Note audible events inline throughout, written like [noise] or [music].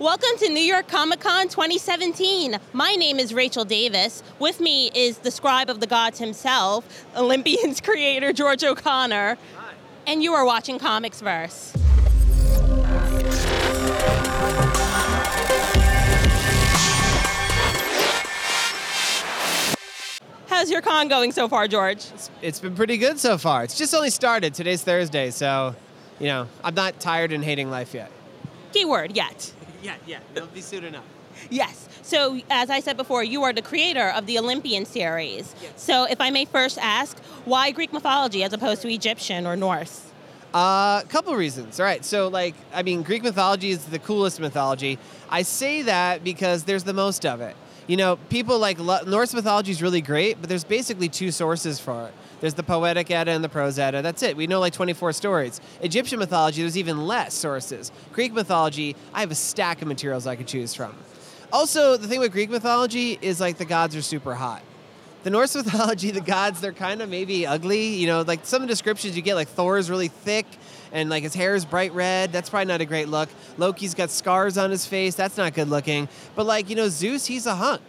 Welcome to New York Comic Con 2017. My name is Rachel Davis. With me is the scribe of the gods himself, Olympians [laughs] creator George O'Connor. Hi. And you are watching ComicsVerse. How's your con going so far, George? It's, it's been pretty good so far. It's just only started. Today's Thursday, so, you know, I'm not tired and hating life yet. Keyword, yet. Yeah, yeah, it'll be soon enough. Yes. So, as I said before, you are the creator of the Olympian series. Yes. So, if I may first ask, why Greek mythology as opposed to Egyptian or Norse? A uh, couple reasons. All right. So, like, I mean, Greek mythology is the coolest mythology. I say that because there's the most of it. You know, people like Norse mythology is really great, but there's basically two sources for it. There's the Poetic Edda and the Prose Edda. That's it. We know like 24 stories. Egyptian mythology, there's even less sources. Greek mythology, I have a stack of materials I could choose from. Also, the thing with Greek mythology is like the gods are super hot. The Norse mythology, the gods, they're kind of maybe ugly. You know, like some descriptions you get, like Thor is really thick and like his hair is bright red. That's probably not a great look. Loki's got scars on his face. That's not good looking. But like, you know, Zeus, he's a hunk.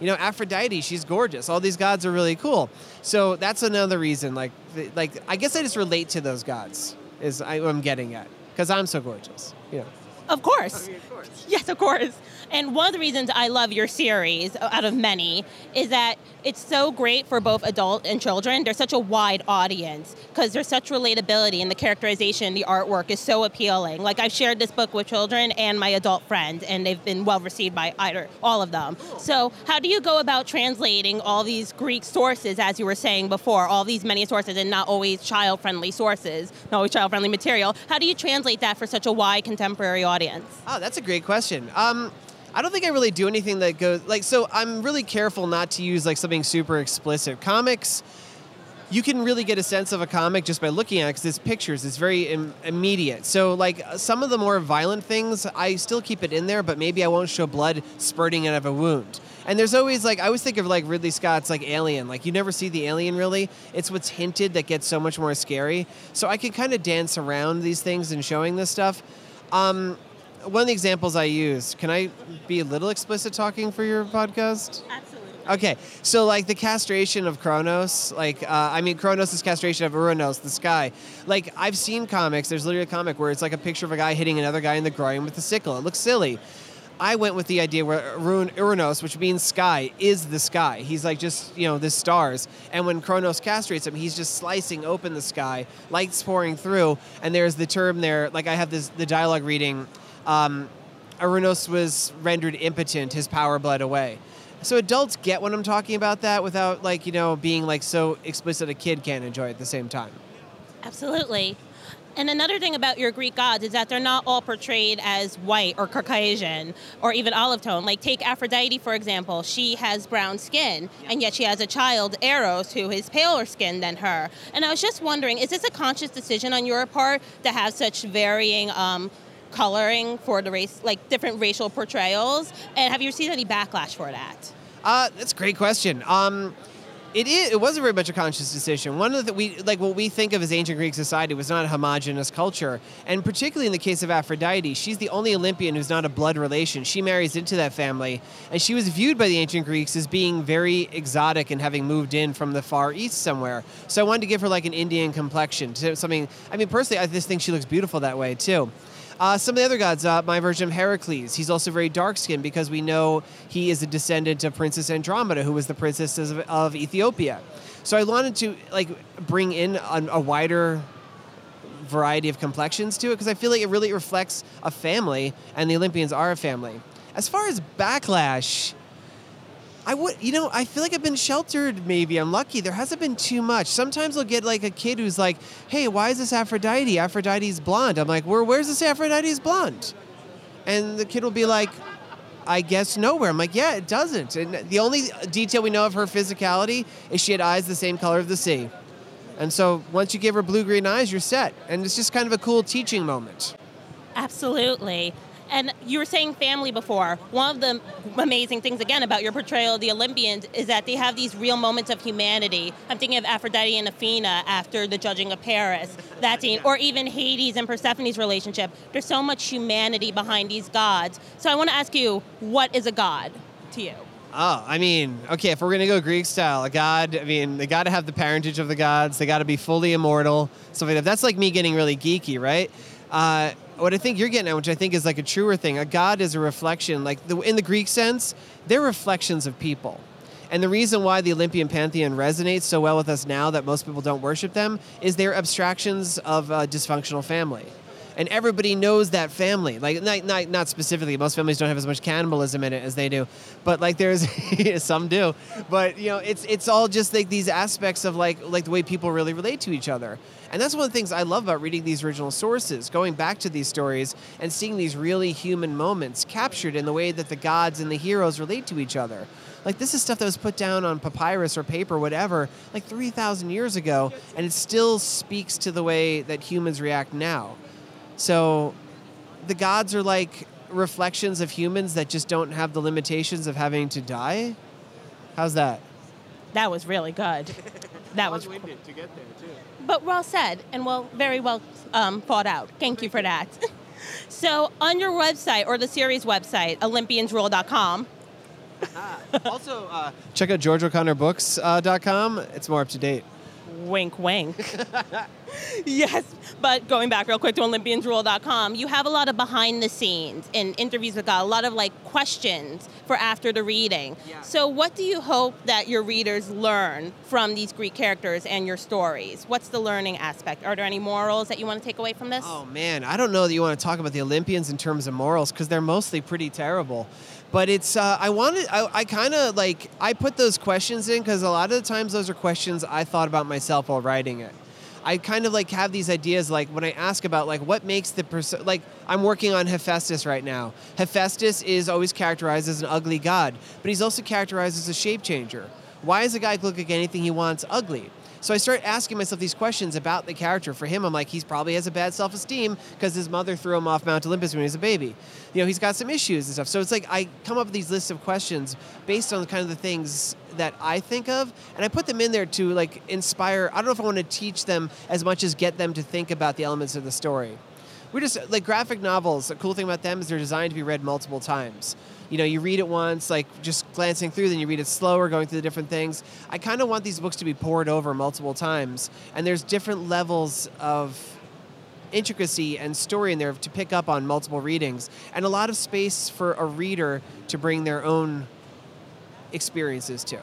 You know, Aphrodite, she's gorgeous. All these gods are really cool. So that's another reason. Like, like I guess I just relate to those gods. Is I, am getting at because I'm so gorgeous. You know. Of course. I mean, of course. Yes, of course. And one of the reasons I love your series, uh, out of many, is that it's so great for both adult and children. There's such a wide audience because there's such relatability and the characterization, the artwork is so appealing. Like I've shared this book with children and my adult friends, and they've been well received by either all of them. So how do you go about translating all these Greek sources, as you were saying before, all these many sources, and not always child-friendly sources, not always child-friendly material? How do you translate that for such a wide contemporary audience? Oh, that's a great question. Um, I don't think I really do anything that goes like so. I'm really careful not to use like something super explicit. Comics, you can really get a sense of a comic just by looking at it because it's pictures. It's very Im- immediate. So like some of the more violent things, I still keep it in there, but maybe I won't show blood spurting out of a wound. And there's always like I always think of like Ridley Scott's like Alien. Like you never see the alien really. It's what's hinted that gets so much more scary. So I can kind of dance around these things and showing this stuff. Um, one of the examples I use, can I be a little explicit talking for your podcast? Absolutely. Okay, so like the castration of Kronos, like uh, I mean Kronos' is castration of Uranos, the sky. Like I've seen comics. There's literally a comic where it's like a picture of a guy hitting another guy in the groin with a sickle. It looks silly. I went with the idea where Uranos, which means sky, is the sky. He's like just, you know, the stars. And when Kronos castrates him, he's just slicing open the sky, lights pouring through. And there's the term there, like I have this the dialogue reading um, was rendered impotent, his power bled away. So adults get when I'm talking about that without like, you know, being like so explicit a kid can't enjoy at the same time. Absolutely. And another thing about your Greek gods is that they're not all portrayed as white or Caucasian or even olive tone. Like take Aphrodite for example, she has brown skin, and yet she has a child, Eros, who is paler skinned than her. And I was just wondering, is this a conscious decision on your part to have such varying um, coloring for the race, like different racial portrayals? And have you received any backlash for that? Uh, that's a great question. Um, it is. It was a very much a conscious decision. One of the we like what we think of as ancient Greek society was not a homogenous culture, and particularly in the case of Aphrodite, she's the only Olympian who's not a blood relation. She marries into that family, and she was viewed by the ancient Greeks as being very exotic and having moved in from the far east somewhere. So I wanted to give her like an Indian complexion, to something. I mean, personally, I just think she looks beautiful that way too. Uh, some of the other gods, uh, my version of Heracles, he's also very dark skinned because we know he is a descendant of Princess Andromeda, who was the princess of, of Ethiopia. So I wanted to like bring in a, a wider variety of complexions to it because I feel like it really reflects a family, and the Olympians are a family. As far as backlash, I would, you know, I feel like I've been sheltered. Maybe I'm lucky. There hasn't been too much. Sometimes I'll get like a kid who's like, "Hey, why is this Aphrodite? Aphrodite's blonde." I'm like, "Where? Where's this Aphrodite's blonde?" And the kid will be like, "I guess nowhere." I'm like, "Yeah, it doesn't." And the only detail we know of her physicality is she had eyes the same color of the sea. And so once you give her blue green eyes, you're set. And it's just kind of a cool teaching moment. Absolutely. And you were saying family before. One of the amazing things, again, about your portrayal of the Olympians is that they have these real moments of humanity. I'm thinking of Aphrodite and Athena after the judging of Paris, that scene, or even Hades and Persephone's relationship. There's so much humanity behind these gods. So I want to ask you, what is a god to you? Oh, I mean, okay, if we're gonna go Greek style, a god, I mean, they gotta have the parentage of the gods, they gotta be fully immortal, like that. That's like me getting really geeky, right? Uh, what I think you're getting at, which I think is like a truer thing, a god is a reflection, like the, in the Greek sense, they're reflections of people. And the reason why the Olympian pantheon resonates so well with us now that most people don't worship them is they're abstractions of a dysfunctional family and everybody knows that family. Like not, not, not specifically, most families don't have as much cannibalism in it as they do, but like there's [laughs] some do. But you know, it's it's all just like these aspects of like like the way people really relate to each other. And that's one of the things I love about reading these original sources, going back to these stories and seeing these really human moments captured in the way that the gods and the heroes relate to each other. Like this is stuff that was put down on papyrus or paper, whatever, like 3,000 years ago, and it still speaks to the way that humans react now. So the gods are like reflections of humans that just don't have the limitations of having to die. How's that? That was really good. [laughs] That was. to get there too. But well said, and well, very well um, thought out. Thank you for that. [laughs] so, on your website or the series website, OlympiansRule.com. also, uh, check out GeorgeO'ConnorBooks.com. It's more up to date. Wink, wink. [laughs] yes, but going back real quick to OlympiansRule.com, you have a lot of behind the scenes and interviews with God, a lot of like questions for after the reading. Yeah. So, what do you hope that your readers learn from these Greek characters and your stories? What's the learning aspect? Are there any morals that you want to take away from this? Oh man, I don't know that you want to talk about the Olympians in terms of morals because they're mostly pretty terrible. But it's uh, I wanted I, I kind of like I put those questions in because a lot of the times those are questions I thought about myself while writing it. I kind of like have these ideas like when I ask about like what makes the person like I'm working on Hephaestus right now. Hephaestus is always characterized as an ugly god, but he's also characterized as a shape changer. Why does a guy look like anything he wants ugly? So I start asking myself these questions about the character. For him, I'm like, he's probably has a bad self-esteem because his mother threw him off Mount Olympus when he was a baby. You know, he's got some issues and stuff. So it's like I come up with these lists of questions based on kind of the things that I think of, and I put them in there to like inspire. I don't know if I want to teach them as much as get them to think about the elements of the story. We're just like graphic novels. The cool thing about them is they're designed to be read multiple times you know, you read it once, like just glancing through, then you read it slower, going through the different things. I kind of want these books to be poured over multiple times, and there's different levels of intricacy and story in there to pick up on multiple readings, and a lot of space for a reader to bring their own experiences to.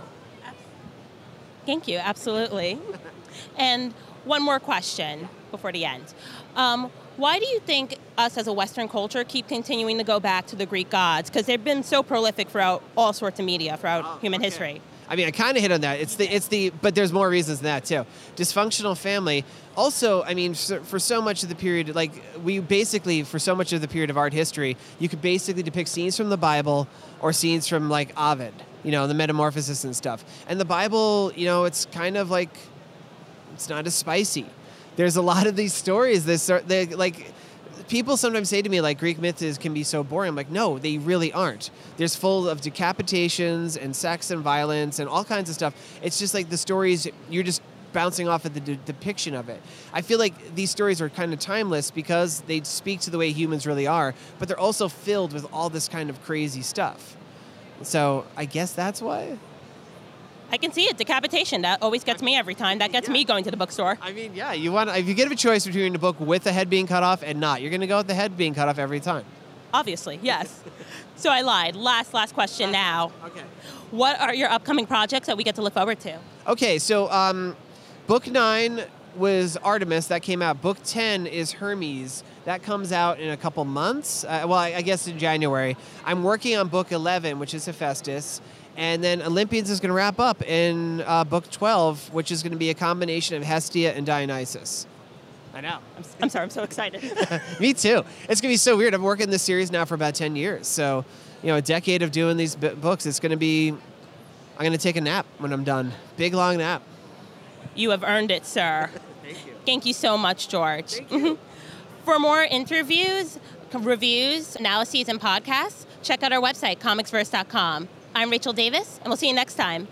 Thank you, absolutely. [laughs] and one more question before the end. Um, why do you think us as a Western culture keep continuing to go back to the Greek gods? Because they've been so prolific throughout all sorts of media throughout Oh, human okay. history. I mean, I kind of hit on that. It's the it's the but there's more reasons than that too. Dysfunctional family. Also, I mean, for, for so much of the period, like we basically for so much of the period of art history, you could basically depict scenes from the Bible or scenes from like Ovid, you know, the Metamorphosis and stuff. And the Bible, you know, it's kind of like it's not as spicy. There's a lot of these stories. This they like people sometimes say to me like Greek myths is, can be so boring. I'm like, no, they really aren't. There's full of decapitations and sex and violence and all kinds of stuff. It's just like the stories you're just bouncing off of the de- depiction of it. I feel like these stories are kind of timeless because they speak to the way humans really are, but they're also filled with all this kind of crazy stuff. So I guess that's why. I can see it. Decapitation. That always gets me every time. That gets Yeah. me going to the bookstore. I mean, yeah, you want if you get a choice between a book with the head being cut off and not, you're going to go with the head being cut off every time. Obviously, yes. [laughs] so I lied. Last, last question now. Okay. What are your upcoming projects that we get to look forward to? Okay, so um, book nine was Artemis. That came out. Book 10 is Hermes. That comes out in a couple months. Uh, well, I, I guess in January. I'm working on book 11, which is Hephaestus. And then Olympians is going to wrap up in uh, book 12, which is going to be a combination of Hestia and Dionysus. I know. I'm, I'm sorry, I'm so excited. [laughs] Me too. It's going to be so weird. I've been working in this series now for about 10 years. So, you know, a decade of doing these b- books, it's going to be, I'm going to take a nap when I'm done. Big, long nap. you have earned it, sir. [laughs] Thank you. Thank you so much, George. Thank you. [laughs] For more interviews, reviews, analyses, and podcasts, check out our website, comicsverse.com. I'm Rachel Davis, and we'll see you next time.